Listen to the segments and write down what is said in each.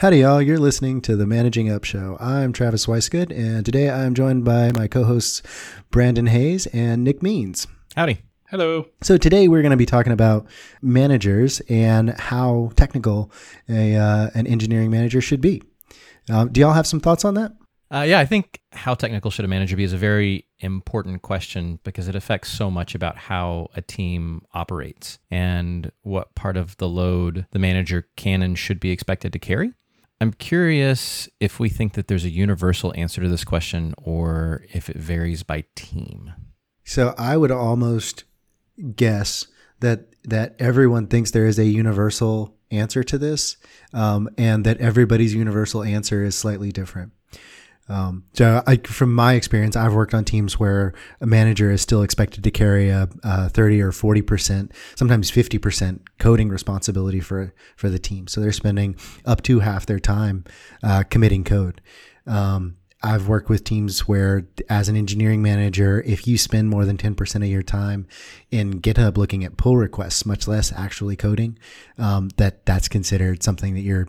Howdy, y'all. You're listening to the Managing Up Show. I'm Travis Weisgood, and today I'm joined by my co hosts, Brandon Hays and Nick Means. Howdy. Hello. So, today we're going to be talking about managers and how technical a, uh, an engineering manager should be. Uh, do y'all have some thoughts on that? Uh, yeah, I think how technical should a manager be is a very important question because it affects so much about how a team operates and what part of the load the manager can and should be expected to carry. I'm curious if we think that there's a universal answer to this question or if it varies by team. So, I would almost guess that that everyone thinks there is a universal answer to this, um, and that everybody's universal answer is slightly different. Um, so, I, from my experience, I've worked on teams where a manager is still expected to carry a, a thirty or forty percent, sometimes fifty percent coding responsibility for for the team. So they're spending up to half their time uh, committing code. Um, I've worked with teams where, as an engineering manager, if you spend more than 10% of your time in GitHub looking at pull requests, much less actually coding, um, that that's considered something that you're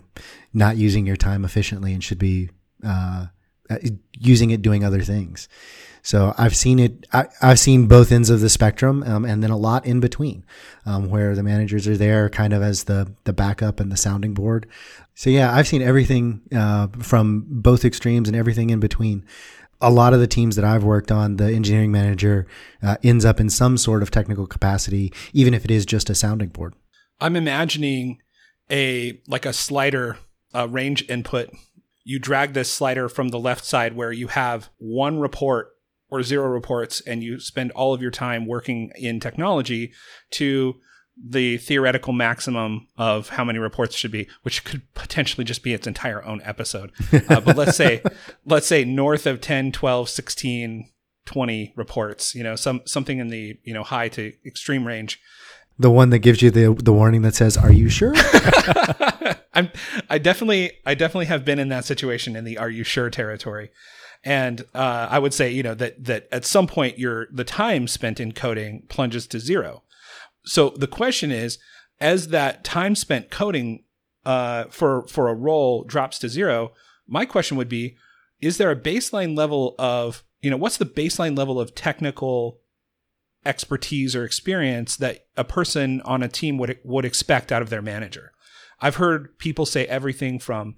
not using your time efficiently and should be uh, using it doing other things. So I've seen it. I, have seen both ends of the spectrum, um, and then a lot in between, um, where the managers are there kind of as the the backup and the sounding board. So yeah, I've seen everything uh, from both extremes and everything in between. A lot of the teams that I've worked on, the engineering manager uh, ends up in some sort of technical capacity, even if it is just a sounding board. I'm imagining a like a slider uh, range input. You drag this slider from the left side where you have one report or zero reports and you spend all of your time working in technology to the theoretical maximum of how many reports should be, which could potentially just be its entire own episode. Uh, but let's say, let's say north of 10, 12, 16, 20 reports, you know, some, something in the, you know, high to extreme range. The one that gives you the, the warning that says, are you sure? I'm, I definitely, I definitely have been in that situation in the are you sure territory. And uh, I would say, you know, that that at some point your the time spent in coding plunges to zero. So the question is, as that time spent coding uh, for for a role drops to zero, my question would be, is there a baseline level of you know what's the baseline level of technical expertise or experience that a person on a team would would expect out of their manager? I've heard people say everything from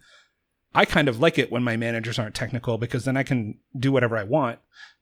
I kind of like it when my managers aren't technical because then I can do whatever I want.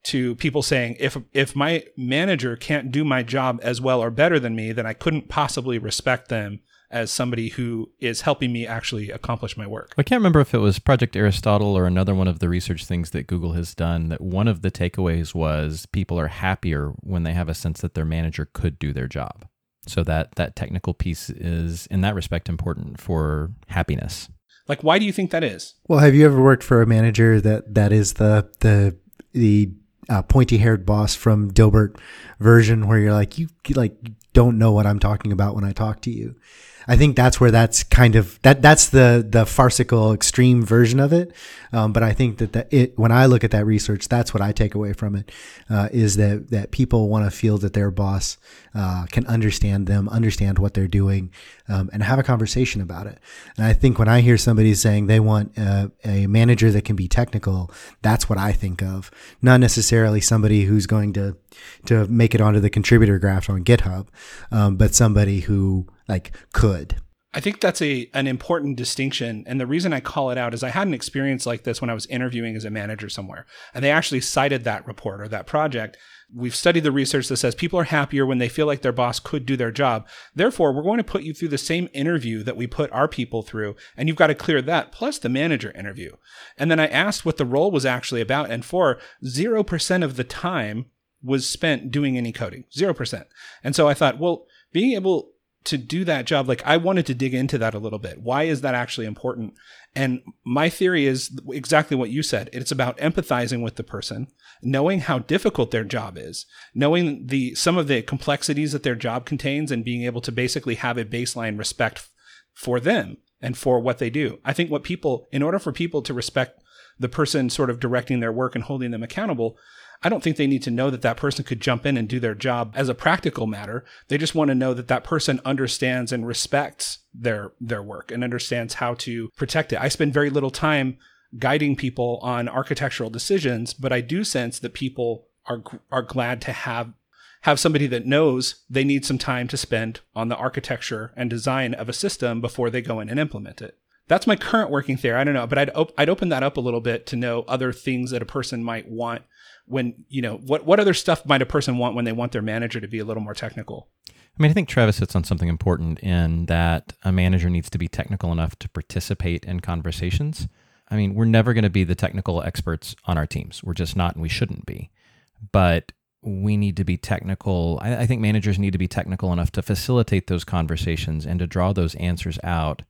To people saying if if my manager can't do my job as well or better than me, then I couldn't possibly respect them as somebody who is helping me actually accomplish my work. I can't remember if it was Project Aristotle or another one of the research things that Google has done that one of the takeaways was people are happier when they have a sense that their manager could do their job. So that that technical piece is in that respect important for happiness. Like, why do you think that is? Well, have you ever worked for a manager that that is the the the uh, pointy haired boss from Dilbert version, where you're like you like don't know what I'm talking about when I talk to you? I think that's where that's kind of that that's the the farcical extreme version of it. Um, but I think that the, it when I look at that research, that's what I take away from it uh, is that that people want to feel that their boss uh, can understand them, understand what they're doing, um, and have a conversation about it. And I think when I hear somebody saying they want a, a manager that can be technical, that's what I think of, not necessarily somebody who's going to to make it onto the contributor graph on GitHub, um, but somebody who like could. I think that's a an important distinction, and the reason I call it out is I had an experience like this when I was interviewing as a manager somewhere, and they actually cited that report or that project. We've studied the research that says people are happier when they feel like their boss could do their job. Therefore, we're going to put you through the same interview that we put our people through, and you've got to clear that plus the manager interview. And then I asked what the role was actually about, and for zero percent of the time was spent doing any coding, zero percent. And so I thought, well, being able to do that job like i wanted to dig into that a little bit. Why is that actually important? And my theory is exactly what you said. It's about empathizing with the person knowing how difficult their job is knowing the some of the complexities that their job contains and being able to basically have a baseline respect for them and for what they do. I think what people in order for people to respect the person sort of directing their work and holding them accountable I don't think they need to know that that person could jump in and do their job as a practical matter. They just want to know that that person understands and respects their their work and understands how to protect it. I spend very little time guiding people on architectural decisions, but I do sense that people are are glad to have have somebody that knows they need some time to spend on the architecture and design of a system before they go in and implement it. That's my current working theory. I don't know, but I'd op- I'd open that up a little bit to know other things that a person might want when you know what what other stuff might a person want when they want their manager to be a little more technical. I mean, I think Travis hits on something important in that a manager needs to be technical enough to participate in conversations. I mean, we're never going to be the technical experts on our teams. We're just not, and we shouldn't be. But we need to be technical. I, I, think managers need to be technical enough to facilitate those conversations and to draw those answers out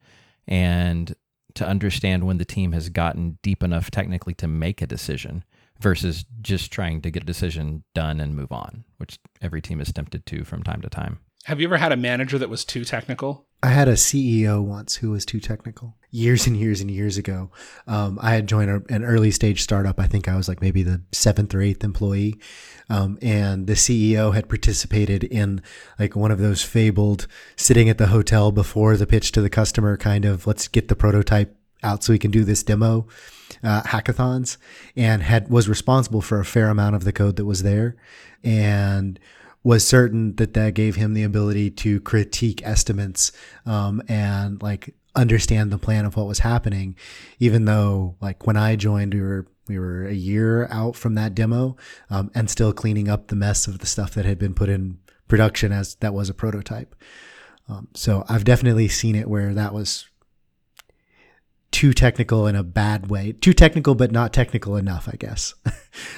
and to understand when the team has gotten deep enough technically to make a decision versus just trying to get a decision done and move on, which every team is tempted to from time to time. Have you ever had a manager that was too technical? I had a CEO once who was too technical years and years and years ago. Um, I had joined a, an early stage startup. I think I was like maybe the seventh or eighth employee. Um, and the CEO had participated in like one of those fabled sitting at the hotel before the pitch to the customer kind of let's get the prototype out so he can do this demo uh, hackathons and had was responsible for a fair amount of the code that was there and was certain that that gave him the ability to critique estimates um, and like understand the plan of what was happening. Even though like when i joined we were we were a year out from that demo um, and still cleaning up the mess of the stuff that had been put in production as that was a prototype. Um, so i've definitely seen it where that was too technical in a bad way. Too technical, but not technical enough, I guess.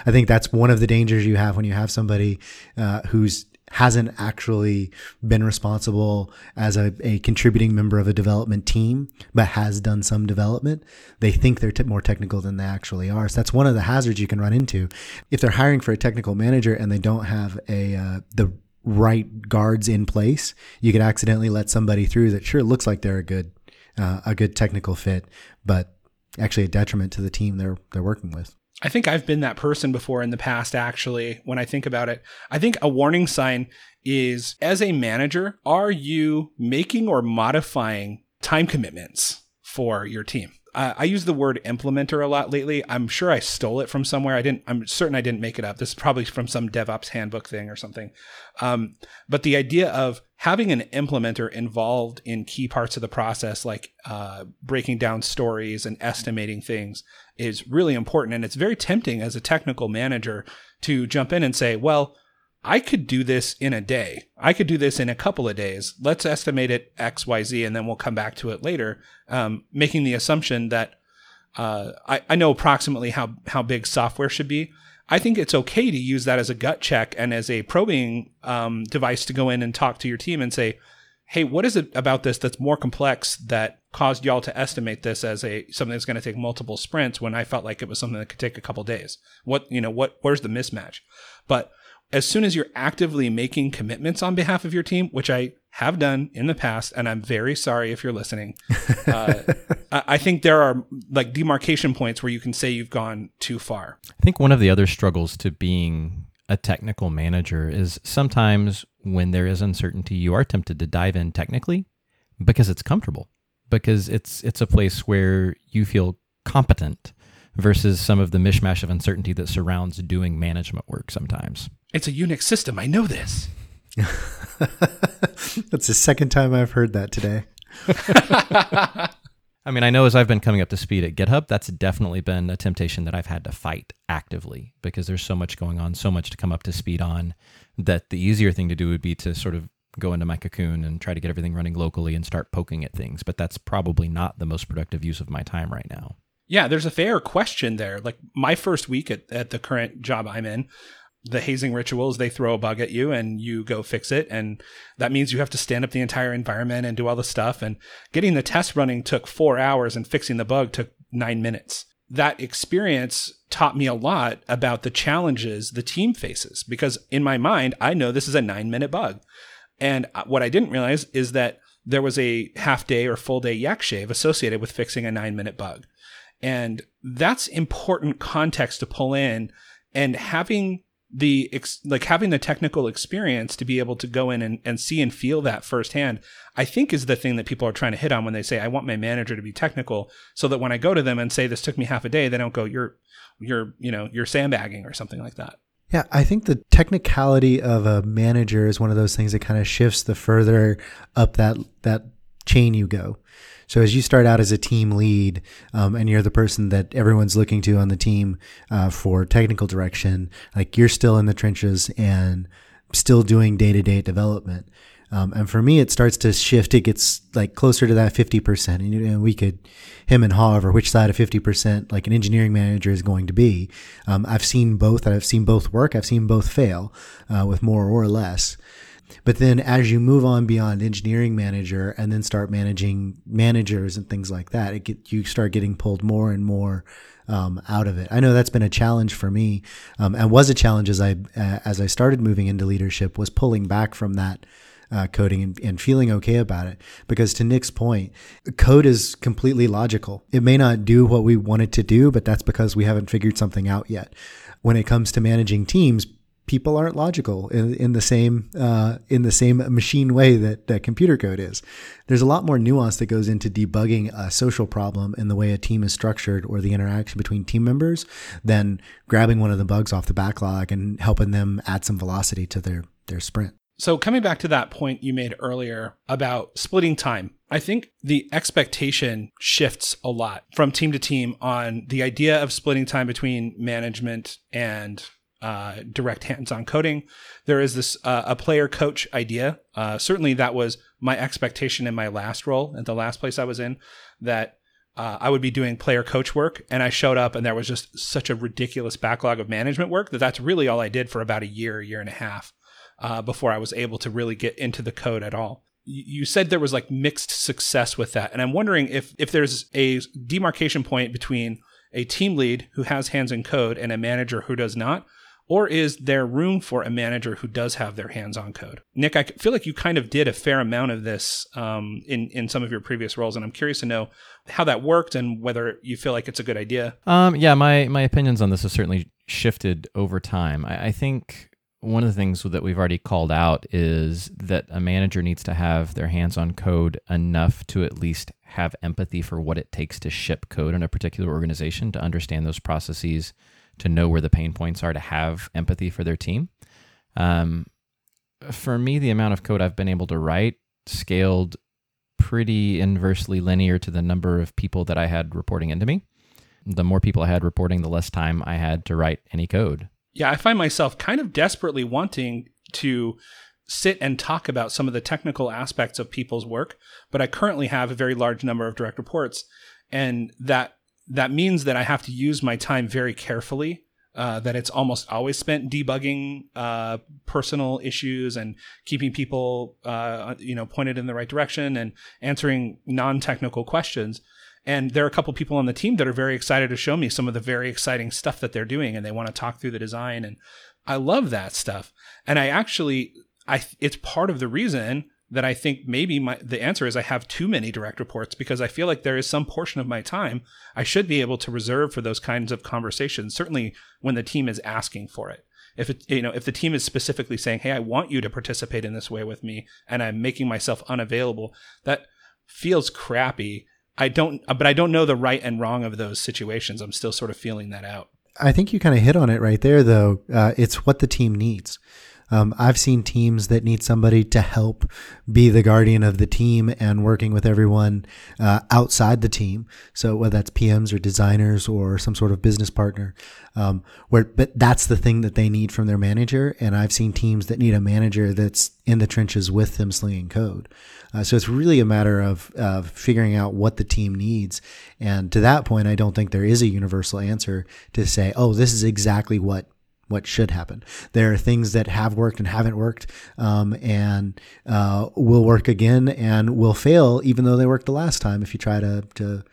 I think that's one of the dangers you have when you have somebody uh, who's hasn't actually been responsible as a, a, contributing member of a development team, but has done some development. They think they're t- more technical than they actually are. So that's one of the hazards you can run into. If they're hiring for a technical manager and they don't have a uh, the right guards in place, you could accidentally let somebody through that sure looks like they're a good uh, a good technical fit, but actually a detriment to the team they're they're working with. I think I've been that person before in the past, actually, when I think about it. I think a warning sign is as a manager, are you making or modifying time commitments for your team? Uh, I use the word implementer a lot lately. I'm sure I stole it from somewhere. I didn't. I'm certain I didn't make it up. This is probably from some DevOps handbook thing or something. Um, but the idea of having an implementer involved in key parts of the process, like uh, breaking down stories and estimating things, is really important. And it's very tempting as a technical manager to jump in and say, "Well, I could do this in a day. I could do this in a couple of days. Let's estimate it X, Y, Z, and then we'll come back to it later, um, making the assumption that uh, I, I know approximately how, how big software should be. I think it's okay to use that as a gut check and as a probing um, device to go in and talk to your team and say, hey, what is it about this that's more complex that caused y'all to estimate this as a something that's going to take multiple sprints when I felt like it was something that could take a couple days? What you know, what where's the mismatch? But as soon as you're actively making commitments on behalf of your team, which I have done in the past, and I'm very sorry if you're listening, uh, I think there are like demarcation points where you can say you've gone too far. I think one of the other struggles to being a technical manager is sometimes when there is uncertainty, you are tempted to dive in technically because it's comfortable, because it's it's a place where you feel competent versus some of the mishmash of uncertainty that surrounds doing management work sometimes. It's a Unix system. I know this. That's the second time I've heard that today. I mean, I know as I've been coming up to speed at GitHub, that's definitely been a temptation that I've had to fight actively because there's so much going on, so much to come up to speed on that the easier thing to do would be to sort of go into my cocoon and try to get everything running locally and start poking at things. But that's probably not the most productive use of my time right now. Yeah, there's a fair question there. Like my first week at, at the current job I'm in, the hazing rituals they throw a bug at you and you go fix it. And that means you have to stand up the entire environment and do all the stuff. And getting the test running took four hours and fixing the bug took nine minutes. That experience taught me a lot about the challenges the team faces because in my mind i know this is a nine minute bug. And what i didn't realize is that there was a half day or full day yak shave associated with fixing a nine minute bug. And that's important context to pull in. And having the ex- like having the technical experience to be able to go in and, and see and feel that firsthand i think is the thing that people are trying to hit on when they say i want my manager to be technical so that when i go to them and say this took me half a day they don't go you're you're you know you're sandbagging or something like that yeah, I think the technicality of a manager is one of those things that kind of shifts the further up that that chain you go. So as you start out as a team lead, um, and you're the person that everyone's looking to on the team uh, for technical direction, like you're still in the trenches and still doing day to day development. Um, and for me, it starts to shift. It gets like closer to that 50%. And, we could him and haw over which side of 50% like an engineering manager is going to be. Um, I've seen both. I've seen both work. I've seen both fail uh, with more or less. But then as you move on beyond engineering manager and then start managing managers and things like that, it get, you start getting pulled more and more um, out of it. I know that's been a challenge for me, um, and was a challenge as I uh, as I started moving into leadership was pulling back from that. Uh, coding and, and, feeling okay about it. Because to Nick's point, code is completely logical. It may not do what we want it to do, but that's because we haven't figured something out yet. When it comes to managing teams, people aren't logical in, in the same uh, in the same machine way that, that computer code is. There's a lot more nuance that goes into debugging a social problem in the way a team is structured or the interaction between team members than grabbing one of the bugs off the backlog and helping them add some velocity to their their sprint. So coming back to that point you made earlier about splitting time, I think the expectation shifts a lot from team to team on the idea of splitting time between management and uh, direct hands-on coding. There is this uh, a player coach idea. Uh, certainly, that was my expectation in my last role at the last place I was in. That uh, I would be doing player coach work, and I showed up, and there was just such a ridiculous backlog of management work that that's really all I did for about a year, year and a half, uh, before I was able to really get into the code at all you said there was like mixed success with that and i'm wondering if if there's a demarcation point between a team lead who has hands in code and a manager who does not or is there room for a manager who does have their hands on code? Nick, I feel like you kind of did a fair amount of this um, in in some of your previous roles, and I'm curious to know how that worked and whether you feel like it's a good idea. Um, yeah, my my opinions on this have certainly shifted over time. I, I think one of the things that we've already called out is that a manager needs to have their hands on code enough to at least have empathy for what it takes to ship code in a particular organization to understand those processes to know where the pain points are to have empathy for their team. Um, for me, the amount of code I've been able to write scaled pretty inversely linear to the number of people that I had reporting into me. The more people I had reporting, the less time I had to write any code. Yeah, I find myself kind of desperately wanting to sit and talk about some of the technical aspects of people's work, but I currently have a very large number of direct reports. And that that means that I have to use my time very carefully. Uh, that it's almost always spent debugging uh, personal issues and keeping people, uh, you know, pointed in the right direction and answering non-technical questions. And there are a couple people on the team that are very excited to show me some of the very exciting stuff that they're doing, and they want to talk through the design. And I love that stuff. And I actually, I it's part of the reason that I think maybe my, the answer is I have too many direct reports because I feel like there is some portion of my time I should be able to reserve for those kinds of conversations. Certainly when the team is asking for it. If it, you know, if the team is specifically saying, "Hey, I want you to participate in this way with me," and I'm making myself unavailable, that feels crappy. I don't, but I don't know the right and wrong of those situations. I'm still sort of feeling that out. I think you kind of hit on it right there, though. Uh, it's what the team needs. Um, I've seen teams that need somebody to help be the guardian of the team and working with everyone uh, outside the team. So whether that's PMs or designers or some sort of business partner, um, where but that's the thing that they need from their manager. And I've seen teams that need a manager that's in the trenches with them slinging code. Uh, so it's really a matter of, of figuring out what the team needs. And to that point, I don't think there is a universal answer to say, oh, this is exactly what what should happen. There are things that have worked and haven't worked, um, and uh, will work again and will fail, even though they worked the last time. If you try to to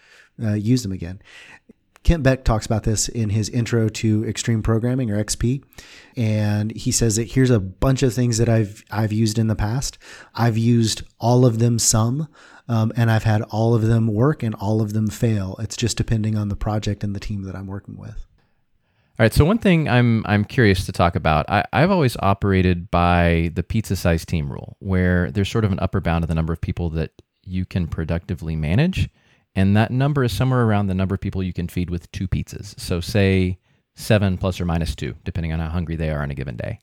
uh, use them again. Kent Beck talks about this in his intro to Extreme Programming or XP, and he says that here's a bunch of things that I've I've used in the past. I've used all of them some, um, and I've had all of them work and all of them fail. It's just depending on the project and the team that I'm working with. All right. So one thing I'm I'm curious to talk about. I, I've always operated by the pizza size team rule, where there's sort of an upper bound of the number of people that you can productively manage, and that number is somewhere around the number of people you can feed with two pizzas. So say seven plus or minus two, depending on how hungry they are on a given day.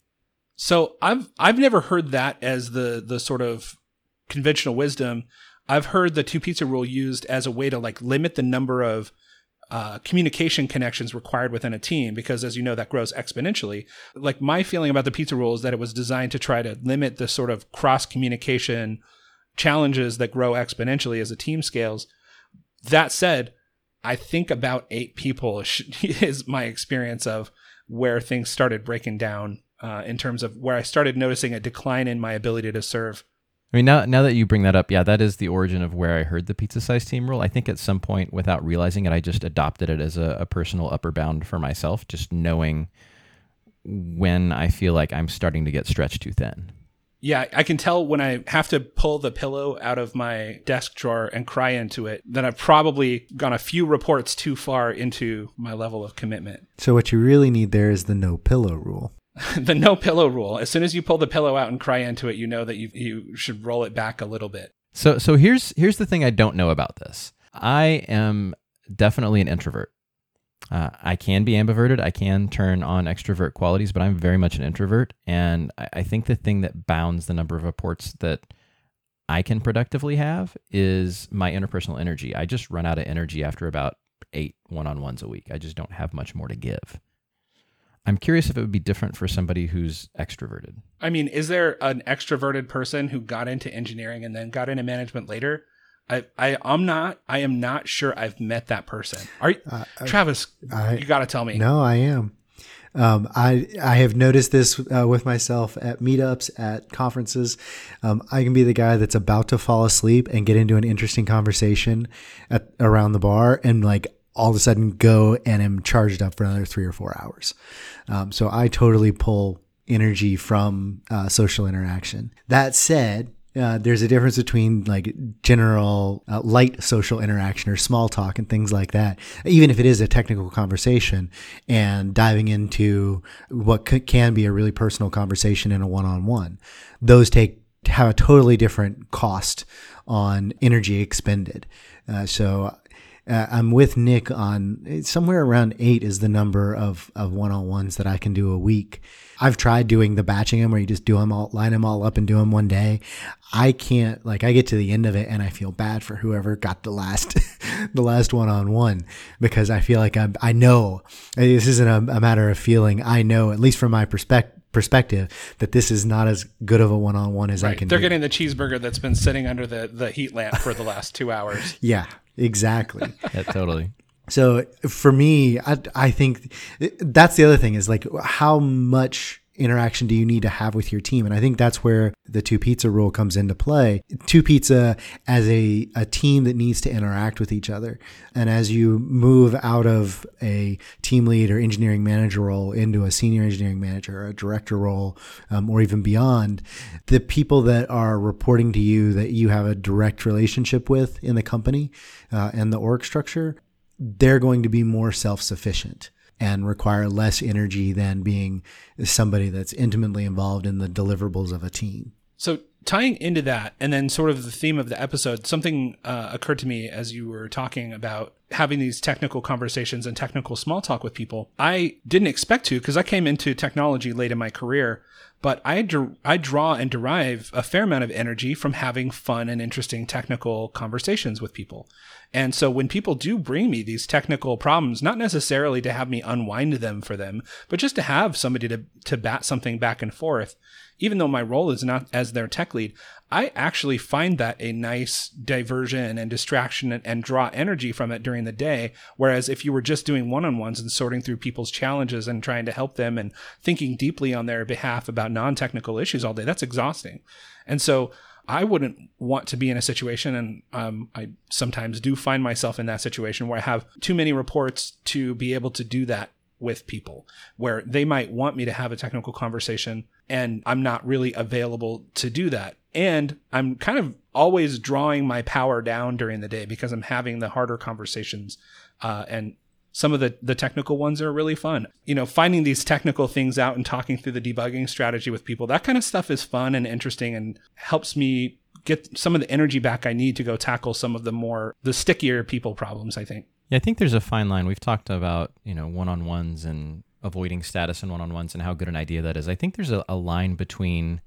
So I've I've never heard that as the the sort of conventional wisdom. I've heard the two pizza rule used as a way to like limit the number of uh, communication connections required within a team because as you know that grows exponentially. Like my feeling about the pizza rule is that it was designed to try to limit the sort of cross communication challenges that grow exponentially as a team scales. That said i think about eight people is my experience of where things started breaking down uh, in terms of where i started noticing a decline in my ability to serve I mean, now now that you bring that up, yeah, that is the origin of where I heard the pizza size team rule. I think at some point, without realizing it, I just adopted it as a, a personal upper bound for myself, just knowing when I feel like I'm starting to get stretched too thin. Yeah, I can tell when I have to pull the pillow out of my desk drawer and cry into it that I've probably gone a few reports too far into my level of commitment. So what you really need there is the no pillow rule. the no pillow rule. As soon as you pull the pillow out and cry into it, you know that you you should roll it back a little bit. So so here's here's the thing I don't know about this. I am definitely an introvert. Uh, I can be ambiverted. I can turn on extrovert qualities, but I'm very much an introvert. And I, I think the thing that bounds the number of reports that I can productively have is my interpersonal energy. I just run out of energy after about eight one on ones a week. I just don't have much more to give. I'm curious if it would be different for somebody who's extroverted. I mean, is there an extroverted person who got into engineering and then got into management later? I, I I'm not I am not sure I've met that person. Are you, uh, Travis? I, you got to tell me. No, I am. Um, I I have noticed this uh, with myself at meetups, at conferences. Um, I can be the guy that's about to fall asleep and get into an interesting conversation at around the bar, and like all of a sudden go and am charged up for another three or four hours. Um, so I totally pull energy from uh, social interaction. That said, uh, there's a difference between like general uh, light social interaction or small talk and things like that, even if it is a technical conversation, and diving into what c- can be a really personal conversation in a one-on-one. Those take have a totally different cost on energy expended. Uh, so uh, I'm with Nick on somewhere around eight is the number of, of one-on-ones that I can do a week. I've tried doing the batching them where you just do them all, line them all up and do them one day. I can't, like, I get to the end of it and I feel bad for whoever got the last, the last one-on-one because I feel like I'm, I know this isn't a, a matter of feeling. I know, at least from my perspective, perspective that this is not as good of a one-on-one as right. I can. Do. They're do. getting the cheeseburger that's been sitting under the the heat lamp for the last two hours. yeah, exactly. yeah, totally. So for me, I, I think that's the other thing is like how much interaction do you need to have with your team? And I think that's where the two pizza rule comes into play. Two pizza as a, a team that needs to interact with each other. And as you move out of a team lead or engineering manager role into a senior engineering manager, or a director role, um, or even beyond, the people that are reporting to you that you have a direct relationship with in the company uh, and the org structure, they're going to be more self sufficient and require less energy than being somebody that's intimately involved in the deliverables of a team. So, tying into that, and then sort of the theme of the episode, something uh, occurred to me as you were talking about having these technical conversations and technical small talk with people. I didn't expect to because I came into technology late in my career, but I, I draw and derive a fair amount of energy from having fun and interesting technical conversations with people. And so when people do bring me these technical problems, not necessarily to have me unwind them for them, but just to have somebody to, to bat something back and forth, even though my role is not as their tech lead, I actually find that a nice diversion and distraction and, and draw energy from it during the day. Whereas if you were just doing one on ones and sorting through people's challenges and trying to help them and thinking deeply on their behalf about non technical issues all day, that's exhausting. And so I wouldn't want to be in a situation, and um, I sometimes do find myself in that situation where I have too many reports to be able to do that with people, where they might want me to have a technical conversation, and I'm not really available to do that. And I'm kind of always drawing my power down during the day because I'm having the harder conversations uh, and some of the, the technical ones are really fun. You know, finding these technical things out and talking through the debugging strategy with people, that kind of stuff is fun and interesting and helps me get some of the energy back I need to go tackle some of the more, the stickier people problems, I think. Yeah, I think there's a fine line. We've talked about, you know, one on ones and avoiding status and one on ones and how good an idea that is. I think there's a, a line between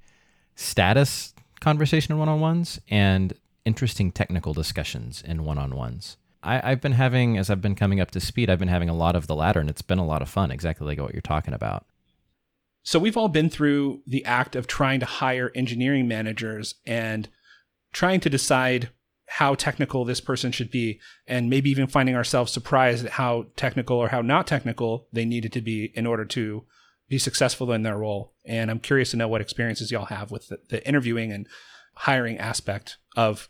status conversation in one on ones and interesting technical discussions in one on ones. I've been having, as I've been coming up to speed, I've been having a lot of the latter, and it's been a lot of fun, exactly like what you're talking about. So, we've all been through the act of trying to hire engineering managers and trying to decide how technical this person should be, and maybe even finding ourselves surprised at how technical or how not technical they needed to be in order to be successful in their role. And I'm curious to know what experiences y'all have with the, the interviewing and hiring aspect of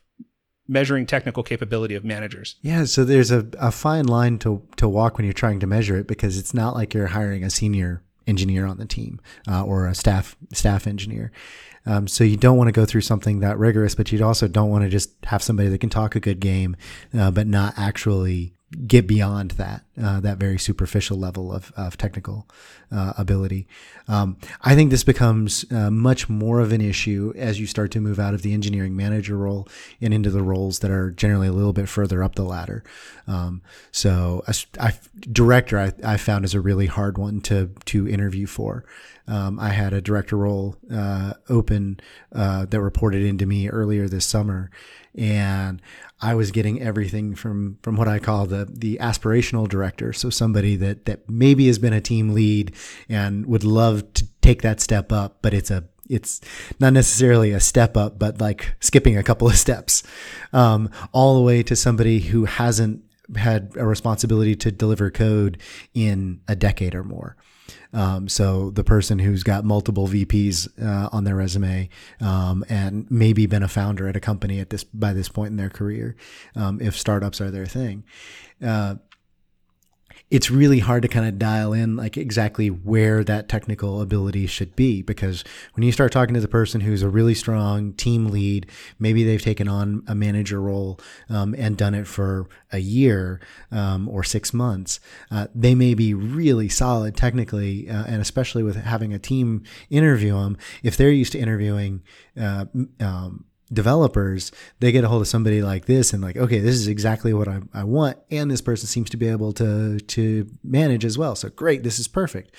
measuring technical capability of managers. Yeah, so there's a, a fine line to to walk when you're trying to measure it because it's not like you're hiring a senior engineer on the team uh, or a staff staff engineer. Um, so you don't want to go through something that rigorous, but you also don't want to just have somebody that can talk a good game, uh, but not actually get beyond that uh, that very superficial level of, of technical uh, ability. Um, I think this becomes uh, much more of an issue as you start to move out of the engineering manager role and into the roles that are generally a little bit further up the ladder. Um, so, a, I, director I, I, found is a really hard one to to interview for. Um, I had a director role uh, open uh, that reported into me earlier this summer, and I was getting everything from from what I call the the aspirational director. So somebody that that maybe has been a team lead and would love to take that step up, but it's a it's not necessarily a step up, but like skipping a couple of steps, um, all the way to somebody who hasn't had a responsibility to deliver code in a decade or more. Um, so the person who's got multiple VPs uh, on their resume um, and maybe been a founder at a company at this by this point in their career, um, if startups are their thing. Uh, it's really hard to kind of dial in like exactly where that technical ability should be because when you start talking to the person who's a really strong team lead, maybe they've taken on a manager role um, and done it for a year um, or six months, uh, they may be really solid technically, uh, and especially with having a team interview them, if they're used to interviewing. Uh, um, developers, they get a hold of somebody like this and like, okay, this is exactly what I, I want. And this person seems to be able to, to manage as well. So great. This is perfect.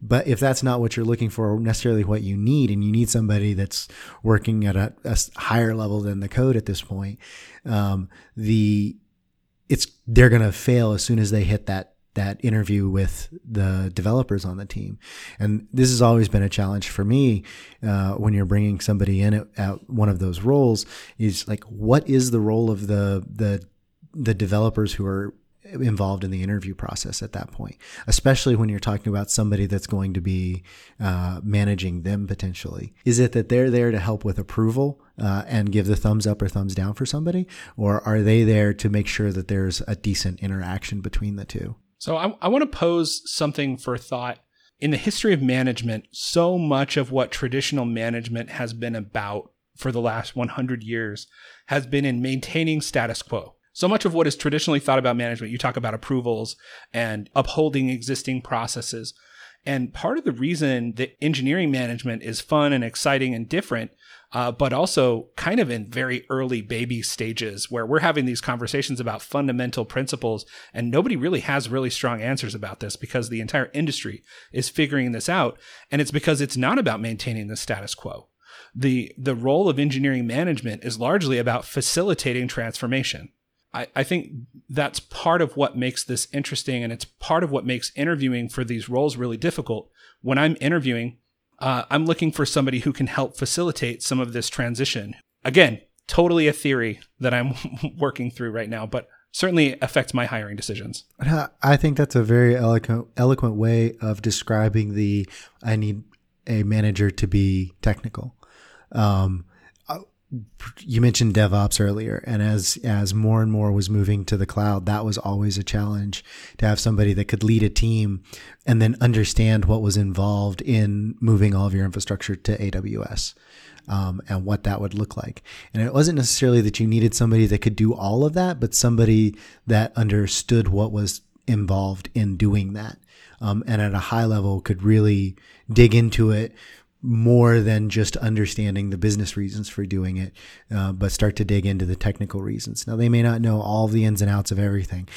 But if that's not what you're looking for, necessarily what you need, and you need somebody that's working at a, a higher level than the code at this point, um, the it's they're gonna fail as soon as they hit that that interview with the developers on the team. And this has always been a challenge for me uh, when you're bringing somebody in at, at, one of those roles. Is like, what is the role of the the the developers who are involved in the interview process at that point, especially when you're talking about somebody that's going to be uh, managing them potentially. Is it that they're there to help with approval uh, and give the thumbs up or thumbs down for somebody, or are they there to make sure that there's a decent interaction between the two? So I, I want to pose something for thought. In the history of management, so much of what traditional management has been about for the last 100 years has been in maintaining status quo. So much of what is traditionally thought about management, you talk about approvals and upholding existing processes. And part of the reason that engineering management is fun and exciting and different uh, but also kind of in very early baby stages where we're having these conversations about fundamental principles and nobody really has really strong answers about this because the entire industry is figuring this out. And it's because it's not about maintaining the status quo. The the role of engineering management is largely about facilitating transformation. I, I think that's part of what makes this interesting and it's part of what makes interviewing for these roles really difficult. When i'm interviewing uh, I'm looking for somebody who can help facilitate some of this transition. Again, totally a theory that I'm working through right now, but certainly affects my hiring decisions. I think that's a very eloquent, eloquent way of describing the I need a manager to be technical. Um, you mentioned DevOps earlier, and as as more and more was moving to the cloud, that was always a challenge to have somebody that could lead a team and then understand what was involved in moving all of your infrastructure to AWS. Um, and what that would look like. And it wasn't necessarily that you needed somebody that could do all of that, but somebody that understood what was involved in doing that. Um, and at a high level could really dig into it more than just understanding the business reasons for doing it, uh, but start to dig into the technical reasons. Now they may not know all the ins and outs of everything.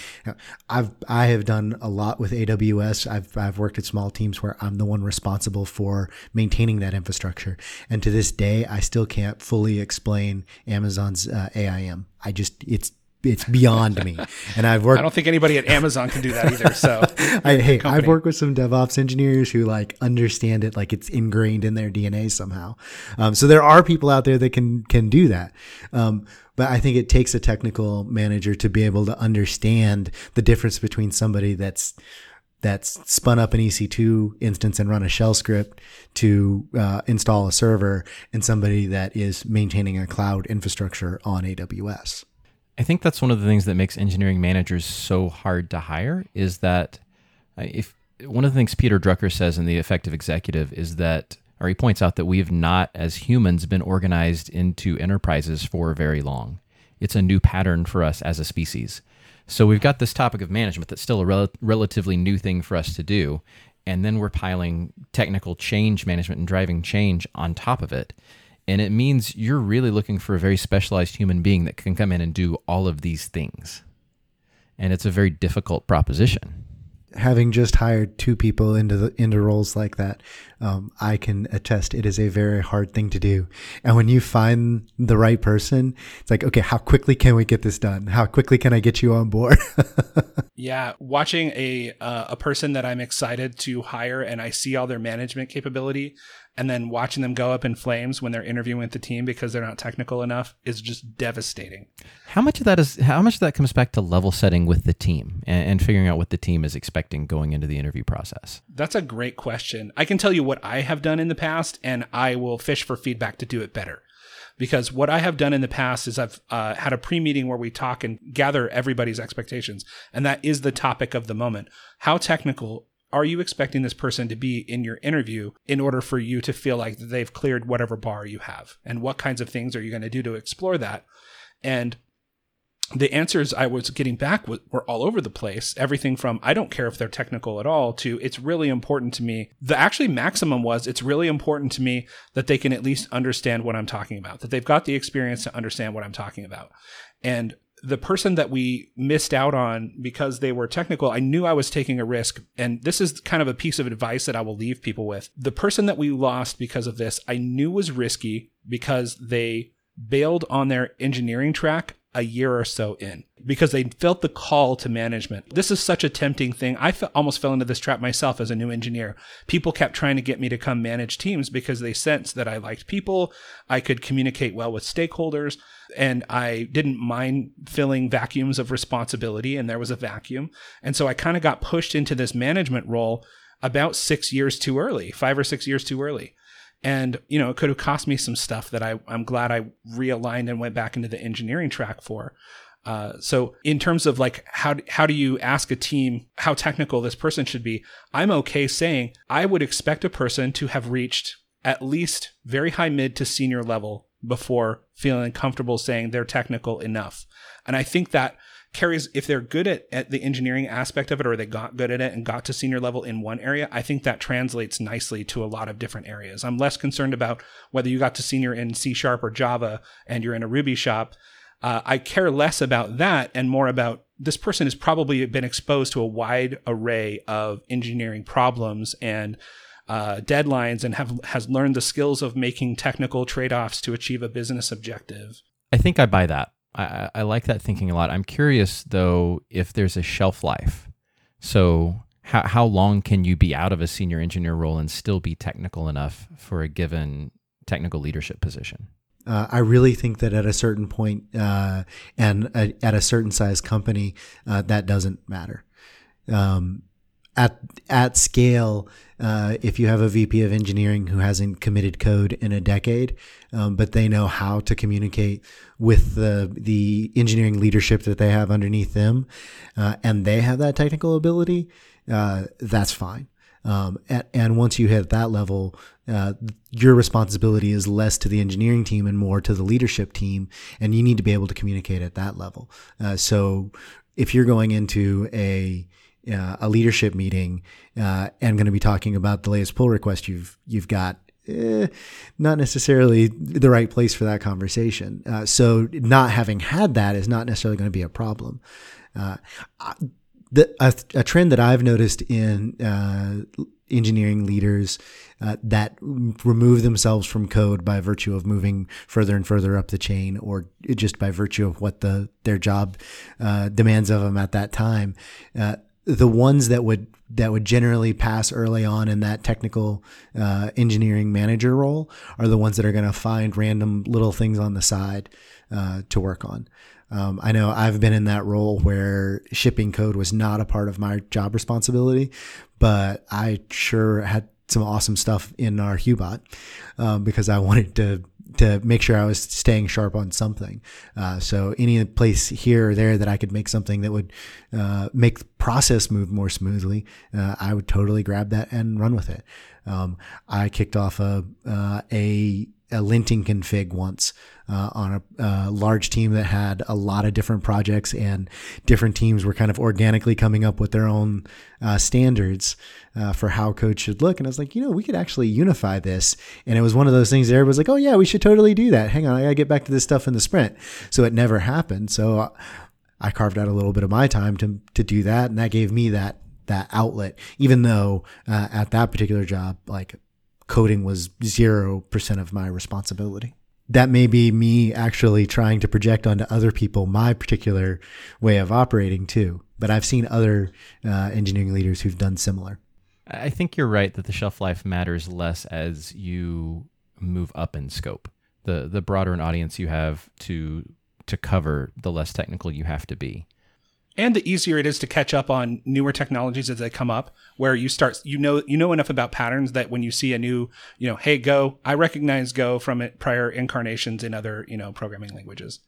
I've I have done a lot with AWS. I've I've worked at small teams where I'm the one responsible for maintaining that infrastructure, and to this day I still can't fully explain Amazon's uh, IAM. I just it's it's beyond me. And I've worked. I don't think anybody at Amazon can do that either. So, I, hey, company. I've worked with some DevOps engineers who like understand it, like it's ingrained in their DNA somehow. Um, so there are people out there that can can do that. Um, but I think it takes a technical manager to be able to understand the difference between somebody that's that's spun up an EC2 instance and run a shell script to uh, install a server and somebody that is maintaining a cloud infrastructure on AWS. I think that's one of the things that makes engineering managers so hard to hire is that uh, if one of the things Peter Drucker says in The Effective Executive is that, or he points out that we have not, as humans, been organized into enterprises for very long. It's a new pattern for us as a species. So we've got this topic of management that's still a rel- relatively new thing for us to do. And then we're piling technical change management and driving change on top of it. And it means you're really looking for a very specialized human being that can come in and do all of these things. And it's a very difficult proposition. Having just hired two people into the into roles like that, um, I can attest it is a very hard thing to do. And when you find the right person, it's like, okay, how quickly can we get this done? How quickly can I get you on board? yeah, watching a uh, a person that I'm excited to hire and I see all their management capability, and then watching them go up in flames when they're interviewing with the team because they're not technical enough is just devastating. How much of that is how much of that comes back to level setting with the team and, and, figuring out what the team is expecting going into the interview process? That's a great question. I can tell you what I have done in the past, and I will fish for feedback to do it better. Because what I have done in the past is I've uh, had a pre meeting where we talk and gather everybody's expectations. And that is the topic of the moment. How technical are you expecting this person to be in your interview in order for you to feel like they've cleared whatever bar you have? And what kinds of things are you going to do to explore that? And the answers I was getting back were all over the place. Everything from I don't care if they're technical at all to it's really important to me. The actually maximum was it's really important to me that they can at least understand what I'm talking about, that they've got the experience to understand what I'm talking about. And the person that we missed out on because they were technical, I knew I was taking a risk. And this is kind of a piece of advice that I will leave people with. The person that we lost because of this, I knew was risky because they bailed on their engineering track a year or so in because they felt the call to management. This is such a tempting thing. I almost fell into this trap myself as a new engineer. People kept trying to get me to come manage teams because they sensed that I liked people, I could communicate well with stakeholders, and I didn't mind filling vacuums of responsibility, and there was a vacuum. And so I kind of got pushed into this management role about six years too early, five or six years too early. And, you know, it could have cost me some stuff that I, I'm glad I realigned and went back into the engineering track for. Uh, so in terms of like how how do you ask a team how technical this person should be? I'm okay saying I would expect a person to have reached at least very high mid to senior level before feeling comfortable saying they're technical enough. And I think that carries if they're good at, at the engineering aspect of it or they got good at it and got to senior level in one area i think that translates nicely to a lot of different areas i'm less concerned about whether you got to senior in c sharp or java and you're in a ruby shop uh, i care less about that and more about this person has probably been exposed to a wide array of engineering problems and uh, deadlines and have has learned the skills of making technical trade-offs to achieve a business objective i think i buy that I, I like that thinking a lot. I'm curious though if there's a shelf life. So how how long can you be out of a senior engineer role and still be technical enough for a given technical leadership position? Uh, I really think that at a certain point, uh, and a, at a certain size company, uh, that doesn't matter. Um, at at scale, uh, if you have a VP of engineering who hasn't committed code in a decade, um, but they know how to communicate with the the engineering leadership that they have underneath them, uh, and they have that technical ability, uh, that's fine. Um, and, and, once you hit that level, uh, your responsibility is less to the engineering team and more to the leadership team, and you need to be able to communicate at that level. Uh, so, if you're going into a uh, a leadership meeting uh, and going to be talking about the latest pull request you've you've got. Eh, not necessarily the right place for that conversation. Uh, so, not having had that is not necessarily going to be a problem. Uh, the, a, a, trend that I've noticed in uh, engineering leaders uh, that remove themselves from code by virtue of moving further and further up the chain, or just by virtue of what the their job uh, demands of them at that time. Uh, the ones that would that would generally pass early on in that technical uh, engineering manager role are the ones that are going to find random little things on the side uh, to work on. Um, I know I've been in that role where shipping code was not a part of my job responsibility, but I sure had some awesome stuff in our Hubot um, because I wanted to to make sure I was staying sharp on something. Uh, so any place here or there that I could make something that would uh, make the process move more smoothly, uh, I would totally grab that and run with it. Um, I kicked off a uh, a a linting config once uh, on a uh, large team that had a lot of different projects and different teams were kind of organically coming up with their own uh, standards uh, for how code should look. And I was like, you know, we could actually unify this. And it was one of those things that everybody's like, oh yeah, we should totally do that. Hang on, I gotta get back to this stuff in the sprint. So it never happened. So I carved out a little bit of my time to to do that, and that gave me that that outlet. Even though uh, at that particular job, like coding was 0% of my responsibility. That may be me actually trying to project onto other people my particular way of operating too. But I've seen other uh, engineering leaders who've done similar. I think you're right that the shelf life matters less as you move up in scope. The the broader an audience you have to to cover, the less technical you have to be and the easier it is to catch up on newer technologies as they come up where you start you know you know enough about patterns that when you see a new you know hey go i recognize go from it prior incarnations in other you know programming languages.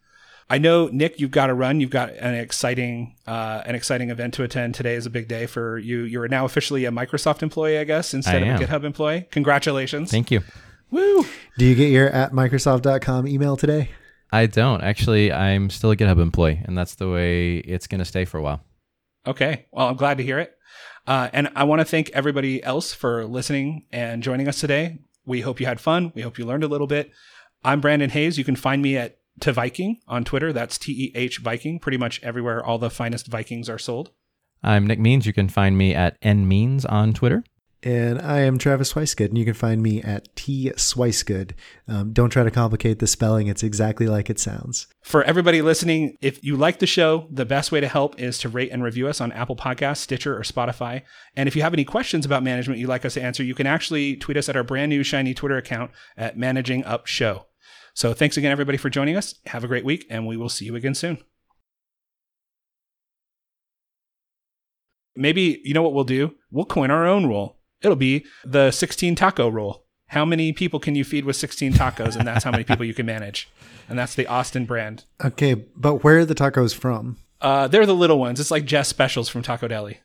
I know nick you've got to run. You've got an exciting uh, an exciting event to attend. Today is a big day for you. You're now officially a microsoft employee i guess instead I of a github employee. Congratulations. Thank you. Woo! Do you get your at microsoft.com email today I don't actually. I'm still a GitHub employee, and that's the way it's going to stay for a while. Okay. Well, I'm glad to hear it. Uh, and I want to thank everybody else for listening and joining us today. We hope you had fun. We hope you learned a little bit. I'm Brandon Hays. You can find me at to Viking on Twitter. That's T E H Viking. Pretty much everywhere all the finest Vikings are sold. I'm Nick Means. You can find me at N Means on Twitter. And I am Travis Swicegood, and you can find me at T Swicegood. Um, don't try to complicate the spelling; it's exactly like it sounds. For everybody listening, if you like the show, the best way to help is to rate and review us on Apple Podcasts, Stitcher, or Spotify. And if you have any questions about management you'd like us to answer, you can actually tweet us at our brand new shiny Twitter account at Managing Up Show. So thanks again, everybody, for joining us. Have a great week, and we will see you again soon. Maybe you know what we'll do? We'll coin our own rule It'll be the 16 taco rule. How many people can you feed with 16 tacos? And that's how many people you can manage. And that's the Austin brand. Okay, but where are the tacos from? Uh, they're the little ones. It's like Jess specials from Taco Deli.